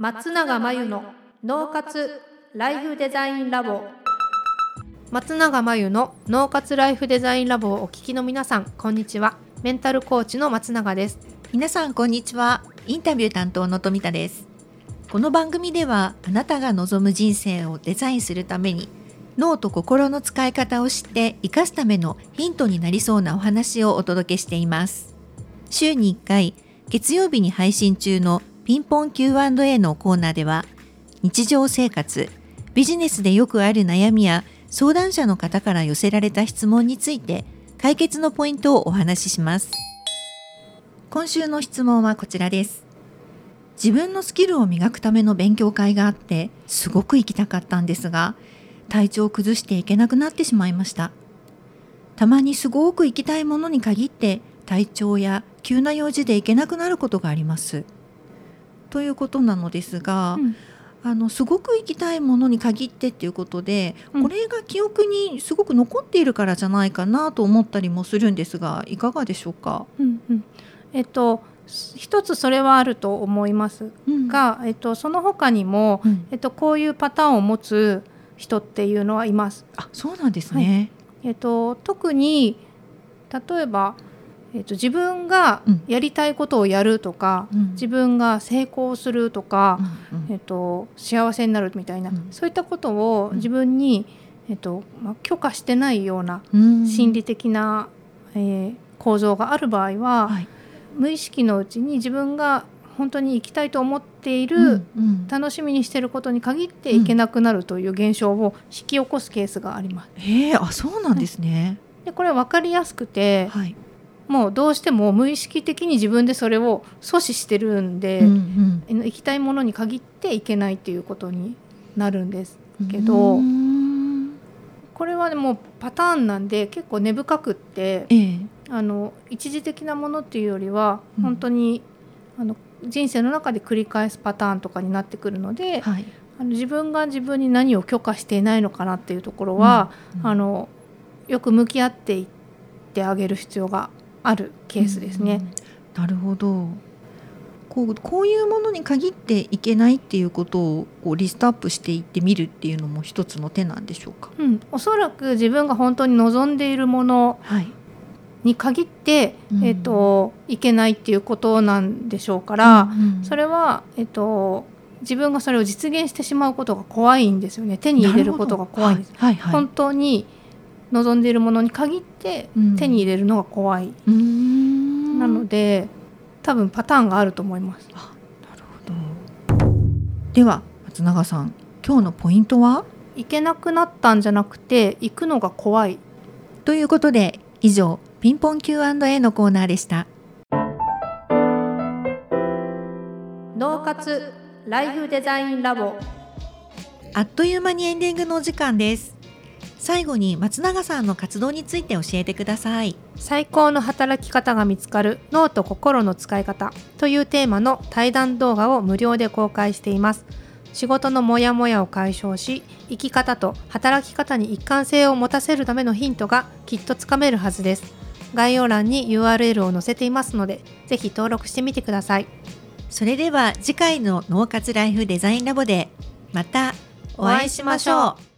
松永真由の脳活ライフデザインラボ。松永真由の脳活ライフデザインラボをお聞きの皆さんこんにちは。メンタルコーチの松永です。皆さんこんにちは。インタビュー担当の富田です。この番組ではあなたが望む人生をデザインするために脳と心の使い方を知って生かすためのヒントになりそうなお話をお届けしています。週に1回月曜日に配信中のピンポン Q&A のコーナーでは日常生活ビジネスでよくある悩みや相談者の方から寄せられた質問について解決のポイントをお話しします。今週の質問はこちらです。自分のスキルを磨くための勉強会があってすごく行きたかったんですが体調を崩していけなくなってしまいました。たまにすごく行きたいものに限って体調や急な用事で行けなくなることがあります。ということなのですが、うん、あのすごく行きたいものに限ってっていうことで、うん、これが記憶にすごく残っているからじゃないかなと思ったりもするんですがいかがでしょうか、うんうん、えっと一つそれはあると思いますが、うん、えっと、その他にも、えっと、こういうパターンを持つ人っていうのはいます。あそうなんですね、はい、えっと、特に例えばえーと、自分がやりたいことをやるとか、うん、自分が成功するとか、うんうん、えーと、幸せになるみたいな、うん、そういったことを自分に、えーとまあ、許可してないような心理的な、えー、構造がある場合は、はい、無意識のうちに自分が本当に行きたいと思っている、うん。うん、楽しみにしていることに限って行けなくなるという現象を引き起こすケースがあります。へあそうなんですね。でこれ分かりやすくて、はいもうどうしても無意識的に自分でそれを阻止してるんで、うんうん、行きたいものに限っていけないっていうことになるんですけどこれはもうパターンなんで結構根深くって、ええ、あの一時的なものっていうよりは本当に、うん、あの人生の中で繰り返すパターンとかになってくるので、はい、あの自分が自分に何を許可していないのかなっていうところは、うん。うん、あのよく向き合っていってあげる必要があるケースですね。なるほど。こうこういうものに限っていけないっていうことをこうリストアップしていってみるっていうのも一つの手なんでしょうか、うん、おそらく自分が本当に望んでいるものに限って、はい、えーと、いけないっていうことなんでしょうから、うんうん、それは、えーと、自分がそれを実現してしまうことが怖いんですよね。手に入れることが怖いんです。はい。はい。はい、本当に望んでいるものに限って手に入れるのが怖い、うん、なので多分パターンがあると思います。なるほど。では松永さん今日のポイントは？行けなくなったんじゃなくて行くのが怖い。ということで以上ピンポン Q&A のコーナーでした。脳活ライフデザインラボ。あっという間にエンディングのお時間です最後に松永さんの活動について教えてください。最高の働き方が見つかる脳と心の使い方というテーマの対談動画を無料で公開しています。仕事のモヤモヤを解消し生き方と働き方に一貫性を持たせるためのヒントがきっとつかめるはずです。概要欄に URL を載せていますのでぜひ登録してみてください。それでは次回の脳活ライフデザインラボでまたお会いしましょう